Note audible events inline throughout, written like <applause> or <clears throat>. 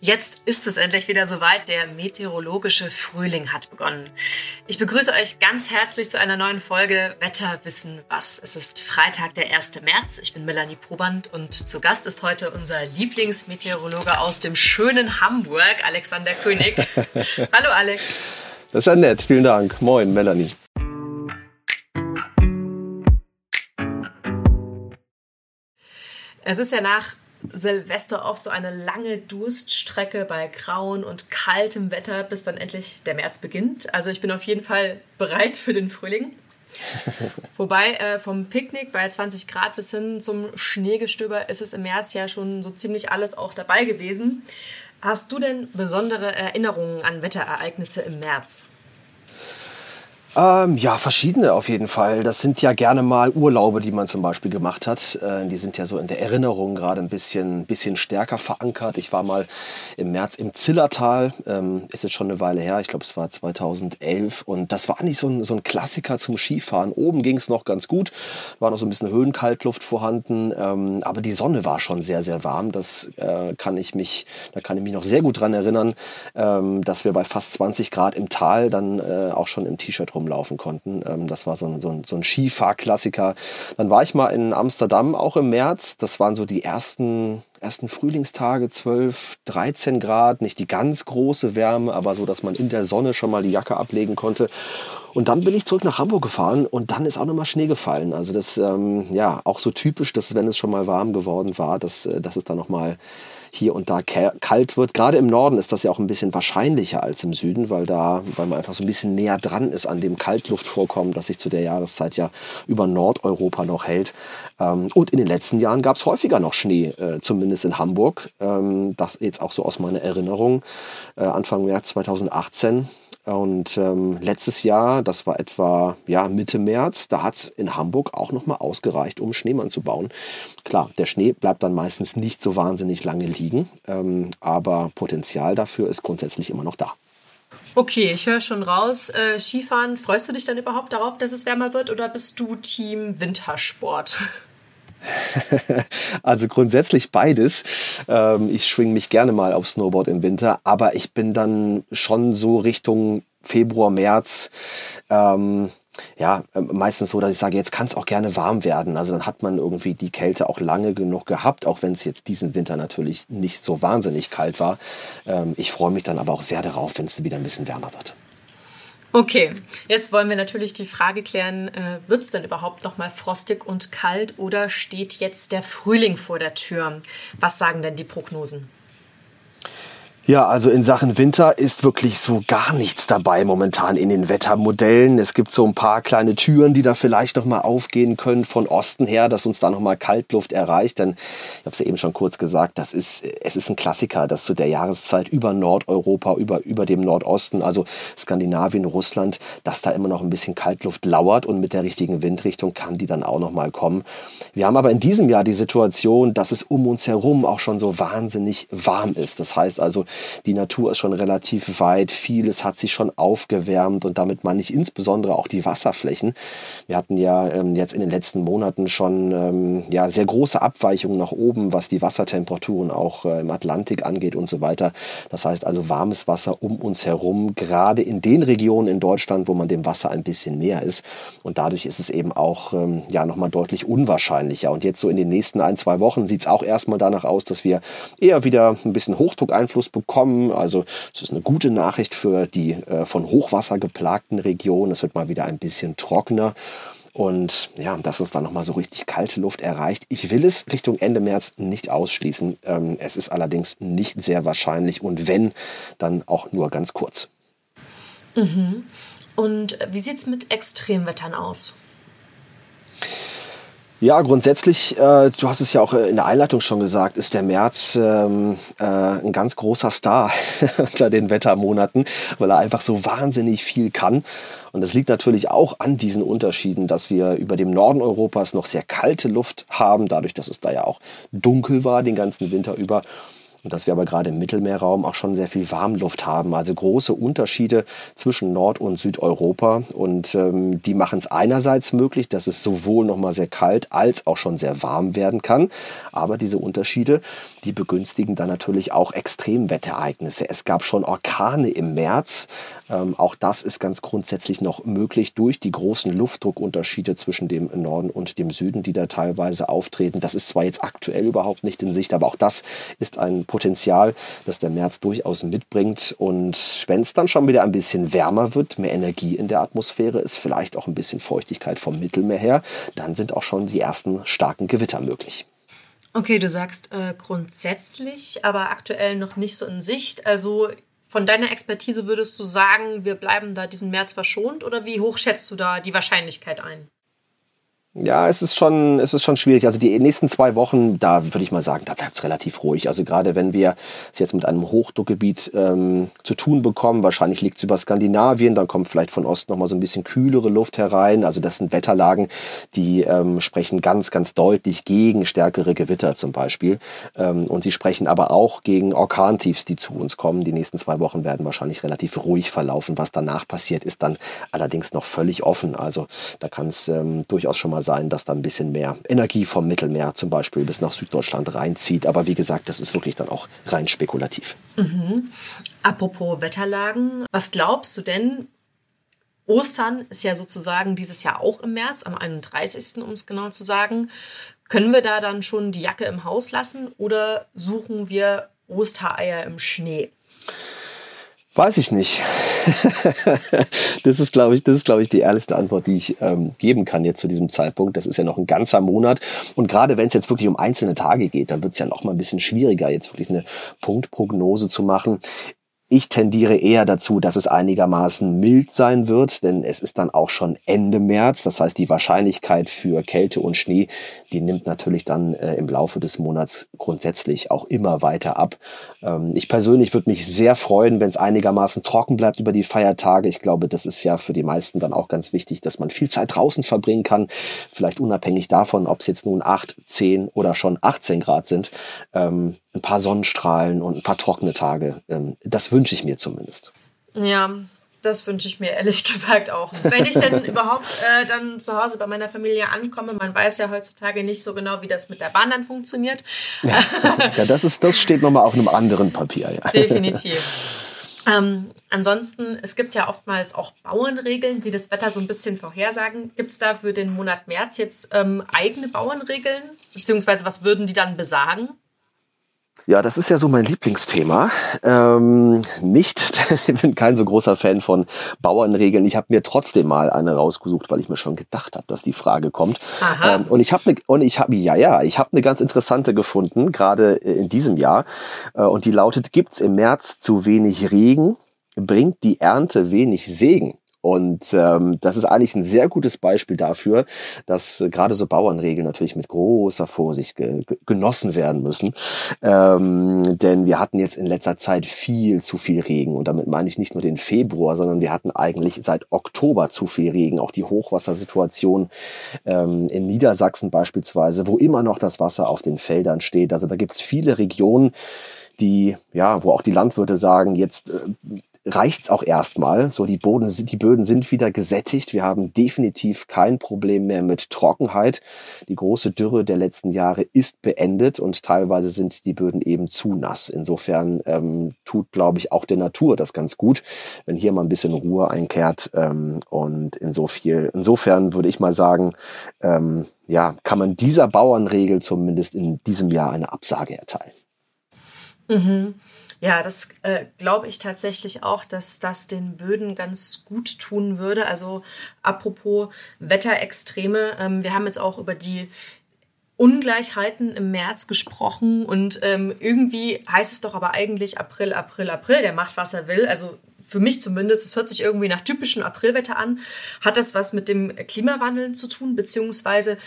Jetzt ist es endlich wieder soweit. Der meteorologische Frühling hat begonnen. Ich begrüße euch ganz herzlich zu einer neuen Folge Wetter wissen was. Es ist Freitag, der 1. März. Ich bin Melanie Proband und zu Gast ist heute unser Lieblingsmeteorologe aus dem schönen Hamburg, Alexander König. <laughs> Hallo Alex. Das ist ja nett. Vielen Dank. Moin, Melanie. Es ist ja nach Silvester oft so eine lange Durststrecke bei grauen und kaltem Wetter, bis dann endlich der März beginnt. Also ich bin auf jeden Fall bereit für den Frühling. <laughs> Wobei äh, vom Picknick bei 20 Grad bis hin zum Schneegestöber ist es im März ja schon so ziemlich alles auch dabei gewesen. Hast du denn besondere Erinnerungen an Wetterereignisse im März? Ähm, ja, verschiedene auf jeden Fall. Das sind ja gerne mal Urlaube, die man zum Beispiel gemacht hat. Äh, die sind ja so in der Erinnerung gerade ein bisschen, bisschen stärker verankert. Ich war mal im März im Zillertal, ähm, ist jetzt schon eine Weile her, ich glaube es war 2011 und das war nicht so ein, so ein Klassiker zum Skifahren. Oben ging es noch ganz gut, war noch so ein bisschen Höhenkaltluft vorhanden, ähm, aber die Sonne war schon sehr, sehr warm. Das äh, kann ich mich, da kann ich mich noch sehr gut dran erinnern, ähm, dass wir bei fast 20 Grad im Tal dann äh, auch schon im T-Shirt rum laufen konnten. Ähm, das war so ein, so, ein, so ein Skifahrklassiker. Dann war ich mal in Amsterdam auch im März. Das waren so die ersten, ersten Frühlingstage, 12, 13 Grad. Nicht die ganz große Wärme, aber so, dass man in der Sonne schon mal die Jacke ablegen konnte. Und dann bin ich zurück nach Hamburg gefahren und dann ist auch nochmal Schnee gefallen. Also das, ähm, ja, auch so typisch, dass wenn es schon mal warm geworden war, dass, äh, dass es dann nochmal hier und da kalt wird. Gerade im Norden ist das ja auch ein bisschen wahrscheinlicher als im Süden, weil da, weil man einfach so ein bisschen näher dran ist an dem Kaltluftvorkommen, das sich zu der Jahreszeit ja über Nordeuropa noch hält. Ähm, und in den letzten Jahren gab es häufiger noch Schnee, äh, zumindest in Hamburg. Ähm, das jetzt auch so aus meiner Erinnerung. Äh, Anfang März 2018 und ähm, letztes Jahr, das war etwa ja, Mitte März, da hat es in Hamburg auch nochmal ausgereicht, um Schneemann zu bauen. Klar, der Schnee bleibt dann meistens nicht so wahnsinnig lange liegen, ähm, aber Potenzial dafür ist grundsätzlich immer noch da. Okay, ich höre schon raus. Äh, Skifahren, freust du dich dann überhaupt darauf, dass es wärmer wird oder bist du Team Wintersport? <laughs> <laughs> Also grundsätzlich beides. Ähm, ich schwinge mich gerne mal auf Snowboard im Winter, aber ich bin dann schon so Richtung Februar, März. Ähm, ja, ähm, meistens so, dass ich sage, jetzt kann es auch gerne warm werden. Also dann hat man irgendwie die Kälte auch lange genug gehabt, auch wenn es jetzt diesen Winter natürlich nicht so wahnsinnig kalt war. Ähm, ich freue mich dann aber auch sehr darauf, wenn es wieder ein bisschen wärmer wird. Okay, jetzt wollen wir natürlich die Frage klären, äh, wird es denn überhaupt noch mal frostig und kalt oder steht jetzt der Frühling vor der Tür? Was sagen denn die Prognosen? Ja, also in Sachen Winter ist wirklich so gar nichts dabei momentan in den Wettermodellen. Es gibt so ein paar kleine Türen, die da vielleicht noch mal aufgehen können von Osten her, dass uns da noch mal Kaltluft erreicht. Denn ich habe es ja eben schon kurz gesagt, das ist es ist ein Klassiker, dass zu der Jahreszeit über Nordeuropa, über über dem Nordosten, also Skandinavien, Russland, dass da immer noch ein bisschen Kaltluft lauert und mit der richtigen Windrichtung kann die dann auch noch mal kommen. Wir haben aber in diesem Jahr die Situation, dass es um uns herum auch schon so wahnsinnig warm ist. Das heißt also die Natur ist schon relativ weit, vieles hat sich schon aufgewärmt und damit meine ich insbesondere auch die Wasserflächen. Wir hatten ja ähm, jetzt in den letzten Monaten schon ähm, ja, sehr große Abweichungen nach oben, was die Wassertemperaturen auch äh, im Atlantik angeht und so weiter. Das heißt also warmes Wasser um uns herum, gerade in den Regionen in Deutschland, wo man dem Wasser ein bisschen näher ist. Und dadurch ist es eben auch ähm, ja, nochmal deutlich unwahrscheinlicher. Und jetzt so in den nächsten ein, zwei Wochen sieht es auch erstmal danach aus, dass wir eher wieder ein bisschen Hochdruckeinfluss bekommen bekommen. Also es ist eine gute Nachricht für die äh, von Hochwasser geplagten Regionen. Es wird mal wieder ein bisschen trockener. Und ja, dass uns dann nochmal so richtig kalte Luft erreicht. Ich will es Richtung Ende März nicht ausschließen. Ähm, es ist allerdings nicht sehr wahrscheinlich und wenn, dann auch nur ganz kurz. Mhm. Und wie sieht es mit Extremwettern aus? Ja, grundsätzlich, äh, du hast es ja auch äh, in der Einleitung schon gesagt, ist der März ähm, äh, ein ganz großer Star <laughs> unter den Wettermonaten, weil er einfach so wahnsinnig viel kann. Und das liegt natürlich auch an diesen Unterschieden, dass wir über dem Norden Europas noch sehr kalte Luft haben, dadurch, dass es da ja auch dunkel war den ganzen Winter über und dass wir aber gerade im Mittelmeerraum auch schon sehr viel Warmluft haben. Also große Unterschiede zwischen Nord- und Südeuropa. Und ähm, die machen es einerseits möglich, dass es sowohl nochmal sehr kalt als auch schon sehr warm werden kann. Aber diese Unterschiede, die begünstigen dann natürlich auch Extremwetterereignisse. Es gab schon Orkane im März. Ähm, auch das ist ganz grundsätzlich noch möglich durch die großen Luftdruckunterschiede zwischen dem Norden und dem Süden, die da teilweise auftreten. Das ist zwar jetzt aktuell überhaupt nicht in Sicht, aber auch das ist ein Potenzial, das der März durchaus mitbringt. Und wenn es dann schon wieder ein bisschen wärmer wird, mehr Energie in der Atmosphäre ist, vielleicht auch ein bisschen Feuchtigkeit vom Mittelmeer her, dann sind auch schon die ersten starken Gewitter möglich. Okay, du sagst äh, grundsätzlich, aber aktuell noch nicht so in Sicht. Also von deiner Expertise würdest du sagen, wir bleiben da diesen März verschont oder wie hoch schätzt du da die Wahrscheinlichkeit ein? Ja, es ist schon, es ist schon schwierig. Also die nächsten zwei Wochen, da würde ich mal sagen, da bleibt es relativ ruhig. Also gerade wenn wir es jetzt mit einem Hochdruckgebiet ähm, zu tun bekommen, wahrscheinlich liegt es über Skandinavien, dann kommt vielleicht von Osten nochmal so ein bisschen kühlere Luft herein. Also das sind Wetterlagen, die ähm, sprechen ganz, ganz deutlich gegen stärkere Gewitter zum Beispiel. Ähm, und sie sprechen aber auch gegen Orkantiefs, die zu uns kommen. Die nächsten zwei Wochen werden wahrscheinlich relativ ruhig verlaufen. Was danach passiert, ist dann allerdings noch völlig offen. Also da kann es ähm, durchaus schon mal sein, dass da ein bisschen mehr Energie vom Mittelmeer zum Beispiel bis nach Süddeutschland reinzieht. Aber wie gesagt, das ist wirklich dann auch rein spekulativ. Mhm. Apropos Wetterlagen, was glaubst du denn? Ostern ist ja sozusagen dieses Jahr auch im März, am 31. um es genau zu sagen. Können wir da dann schon die Jacke im Haus lassen oder suchen wir Ostereier im Schnee? Weiß ich nicht. <laughs> das ist, glaube ich, das ist, glaube ich, die ehrlichste Antwort, die ich ähm, geben kann jetzt zu diesem Zeitpunkt. Das ist ja noch ein ganzer Monat. Und gerade wenn es jetzt wirklich um einzelne Tage geht, dann wird es ja noch mal ein bisschen schwieriger, jetzt wirklich eine Punktprognose zu machen. Ich tendiere eher dazu, dass es einigermaßen mild sein wird, denn es ist dann auch schon Ende März. Das heißt, die Wahrscheinlichkeit für Kälte und Schnee, die nimmt natürlich dann äh, im Laufe des Monats grundsätzlich auch immer weiter ab. Ähm, ich persönlich würde mich sehr freuen, wenn es einigermaßen trocken bleibt über die Feiertage. Ich glaube, das ist ja für die meisten dann auch ganz wichtig, dass man viel Zeit draußen verbringen kann. Vielleicht unabhängig davon, ob es jetzt nun 8, 10 oder schon 18 Grad sind. Ähm, ein paar Sonnenstrahlen und ein paar trockene Tage. Ähm, das wünsche ich mir zumindest. Ja, das wünsche ich mir ehrlich <laughs> gesagt auch. Wenn ich denn überhaupt äh, dann zu Hause bei meiner Familie ankomme, man weiß ja heutzutage nicht so genau, wie das mit der Bahn dann funktioniert. Ja, ja das, ist, das steht nochmal auf einem anderen Papier. Ja. Definitiv. Ähm, ansonsten, es gibt ja oftmals auch Bauernregeln, die das Wetter so ein bisschen vorhersagen. Gibt es da für den Monat März jetzt ähm, eigene Bauernregeln? Beziehungsweise was würden die dann besagen? Ja, das ist ja so mein Lieblingsthema. Ähm, nicht, <laughs> ich bin kein so großer Fan von Bauernregeln. Ich habe mir trotzdem mal eine rausgesucht, weil ich mir schon gedacht habe, dass die Frage kommt. Ähm, und ich habe ne, und ich habe ja ja, ich habe eine ganz interessante gefunden, gerade in diesem Jahr. Äh, und die lautet: Gibt's im März zu wenig Regen, bringt die Ernte wenig Segen. Und ähm, das ist eigentlich ein sehr gutes Beispiel dafür, dass äh, gerade so Bauernregeln natürlich mit großer Vorsicht ge genossen werden müssen. Ähm, denn wir hatten jetzt in letzter Zeit viel zu viel Regen. Und damit meine ich nicht nur den Februar, sondern wir hatten eigentlich seit Oktober zu viel Regen. Auch die Hochwassersituation ähm, in Niedersachsen beispielsweise, wo immer noch das Wasser auf den Feldern steht. Also da gibt es viele Regionen, die, ja, wo auch die Landwirte sagen, jetzt äh, reicht's auch erstmal. So, die, Boden, die Böden sind wieder gesättigt. Wir haben definitiv kein Problem mehr mit Trockenheit. Die große Dürre der letzten Jahre ist beendet und teilweise sind die Böden eben zu nass. Insofern ähm, tut, glaube ich, auch der Natur das ganz gut, wenn hier mal ein bisschen Ruhe einkehrt. Ähm, und insofern, insofern würde ich mal sagen, ähm, ja, kann man dieser Bauernregel zumindest in diesem Jahr eine Absage erteilen. Mhm. Ja, das äh, glaube ich tatsächlich auch, dass das den Böden ganz gut tun würde. Also apropos Wetterextreme, ähm, wir haben jetzt auch über die Ungleichheiten im März gesprochen und ähm, irgendwie heißt es doch aber eigentlich April, April, April, der macht, was er will. Also für mich zumindest, es hört sich irgendwie nach typischem Aprilwetter an. Hat das was mit dem Klimawandel zu tun, beziehungsweise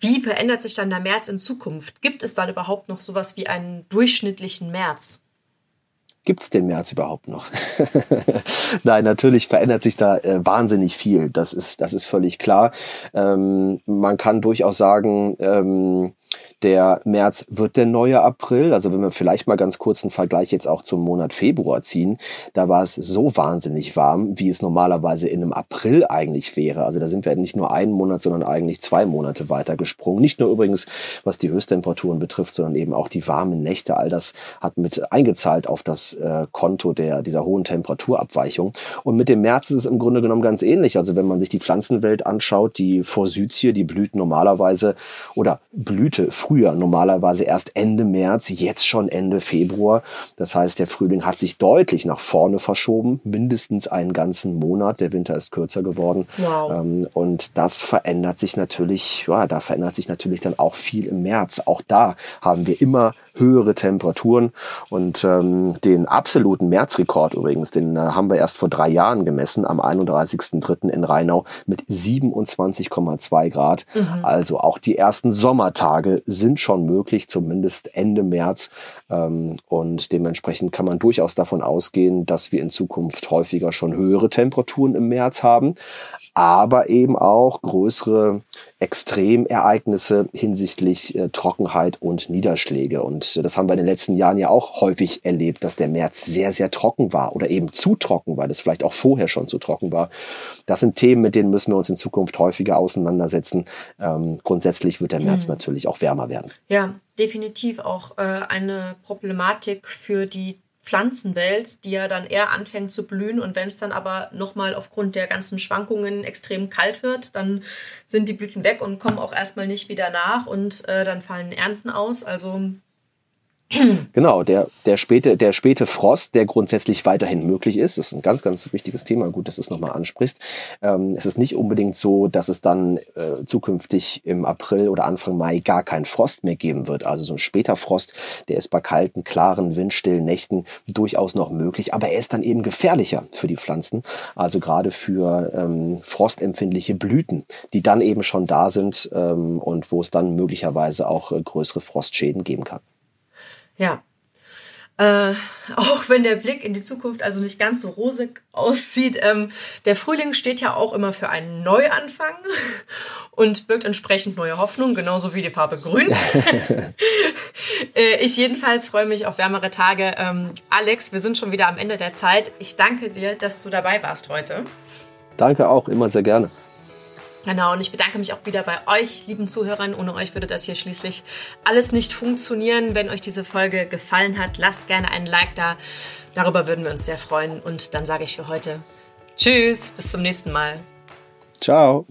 wie verändert sich dann der März in Zukunft? Gibt es dann überhaupt noch sowas wie einen durchschnittlichen März? Gibt es den März überhaupt noch? <laughs> Nein, natürlich verändert sich da äh, wahnsinnig viel. Das ist, das ist völlig klar. Ähm, man kann durchaus sagen, ähm, Der März wird der neue April. Also wenn wir vielleicht mal ganz kurz einen Vergleich jetzt auch zum Monat Februar ziehen, da war es so wahnsinnig warm, wie es normalerweise in einem April eigentlich wäre. Also da sind wir nicht nur einen Monat, sondern eigentlich zwei Monate weiter gesprungen. Nicht nur übrigens, was die Höchsttemperaturen betrifft, sondern eben auch die warmen Nächte. All das hat mit eingezahlt auf das äh, Konto der, dieser hohen Temperaturabweichung. Und mit dem März ist es im Grunde genommen ganz ähnlich. Also wenn man sich die Pflanzenwelt anschaut, die Forsythie, die blüht normalerweise oder blühte früher normalerweise erst Ende März, jetzt schon Ende Februar. Das heißt, der Frühling hat sich deutlich nach vorne verschoben, mindestens einen ganzen Monat. Der Winter ist kürzer geworden. Wow. Ähm, und das verändert sich natürlich, ja, da verändert sich natürlich dann auch viel im März. Auch da haben wir immer höhere Temperaturen und ähm, den absoluten Märzrekord übrigens, den äh, haben wir erst vor drei Jahren gemessen, am 31.03. in Rheinau mit 27,2 Grad. Mhm. Also auch die ersten Sommertage sind schon möglich, zumindest Ende März. Ähm, und dementsprechend kann man durchaus davon ausgehen, dass wir in Zukunft häufiger schon höhere Temperaturen im März haben, aber eben auch größere Extremereignisse hinsichtlich äh, Trockenheit und Niederschläge. Und das haben wir in den letzten Jahren ja auch häufig erlebt, dass der März sehr, sehr trocken war oder eben zu trocken, weil das vielleicht auch vorher schon zu trocken war. Das sind Themen, mit denen müssen wir uns in Zukunft häufiger auseinandersetzen. Ähm, grundsätzlich wird der März mhm. natürlich auch wärmer werden. Ja, definitiv auch äh, eine Problematik für die Pflanzenwelt, die ja dann eher anfängt zu blühen. Und wenn es dann aber nochmal aufgrund der ganzen Schwankungen extrem kalt wird, dann sind die Blüten weg und kommen auch erstmal nicht wieder nach und äh, dann fallen Ernten aus. Also <clears throat> Genau, der, der, späte, der späte Frost, der grundsätzlich weiterhin möglich ist, ist ein ganz, ganz wichtiges Thema. Gut, dass du es nochmal ansprichst. Ähm, es ist nicht unbedingt so, dass es dann äh, zukünftig im April oder Anfang Mai gar keinen Frost mehr geben wird. Also so ein später Frost, der ist bei kalten, klaren, windstillen Nächten durchaus noch möglich, aber er ist dann eben gefährlicher für die Pflanzen. Also gerade für ähm, frostempfindliche Blüten, die dann eben schon da sind ähm, und wo es dann möglicherweise auch äh, größere Frostschäden geben kann. Ja. Äh, <laughs> auch wenn der Blick in die Zukunft also nicht ganz so rosig aussieht, ähm, der Frühling steht ja auch immer für einen Neuanfang <laughs> und birgt entsprechend neue Hoffnung, genauso wie die Farbe Grün. <laughs> äh, ich jedenfalls freue mich auf wärmere Tage. Ähm, Alex, wir sind schon wieder am Ende der Zeit. Ich danke dir, dass du dabei warst heute. Danke auch, immer sehr gerne. Genau, und ich bedanke mich auch wieder bei euch, lieben Zuhörern. Ohne euch würde das hier schließlich alles nicht funktionieren. Wenn euch diese Folge gefallen hat, lasst gerne einen Like da. Darüber würden wir uns sehr freuen. Und dann sage ich für heute Tschüss, bis zum nächsten Mal. Ciao.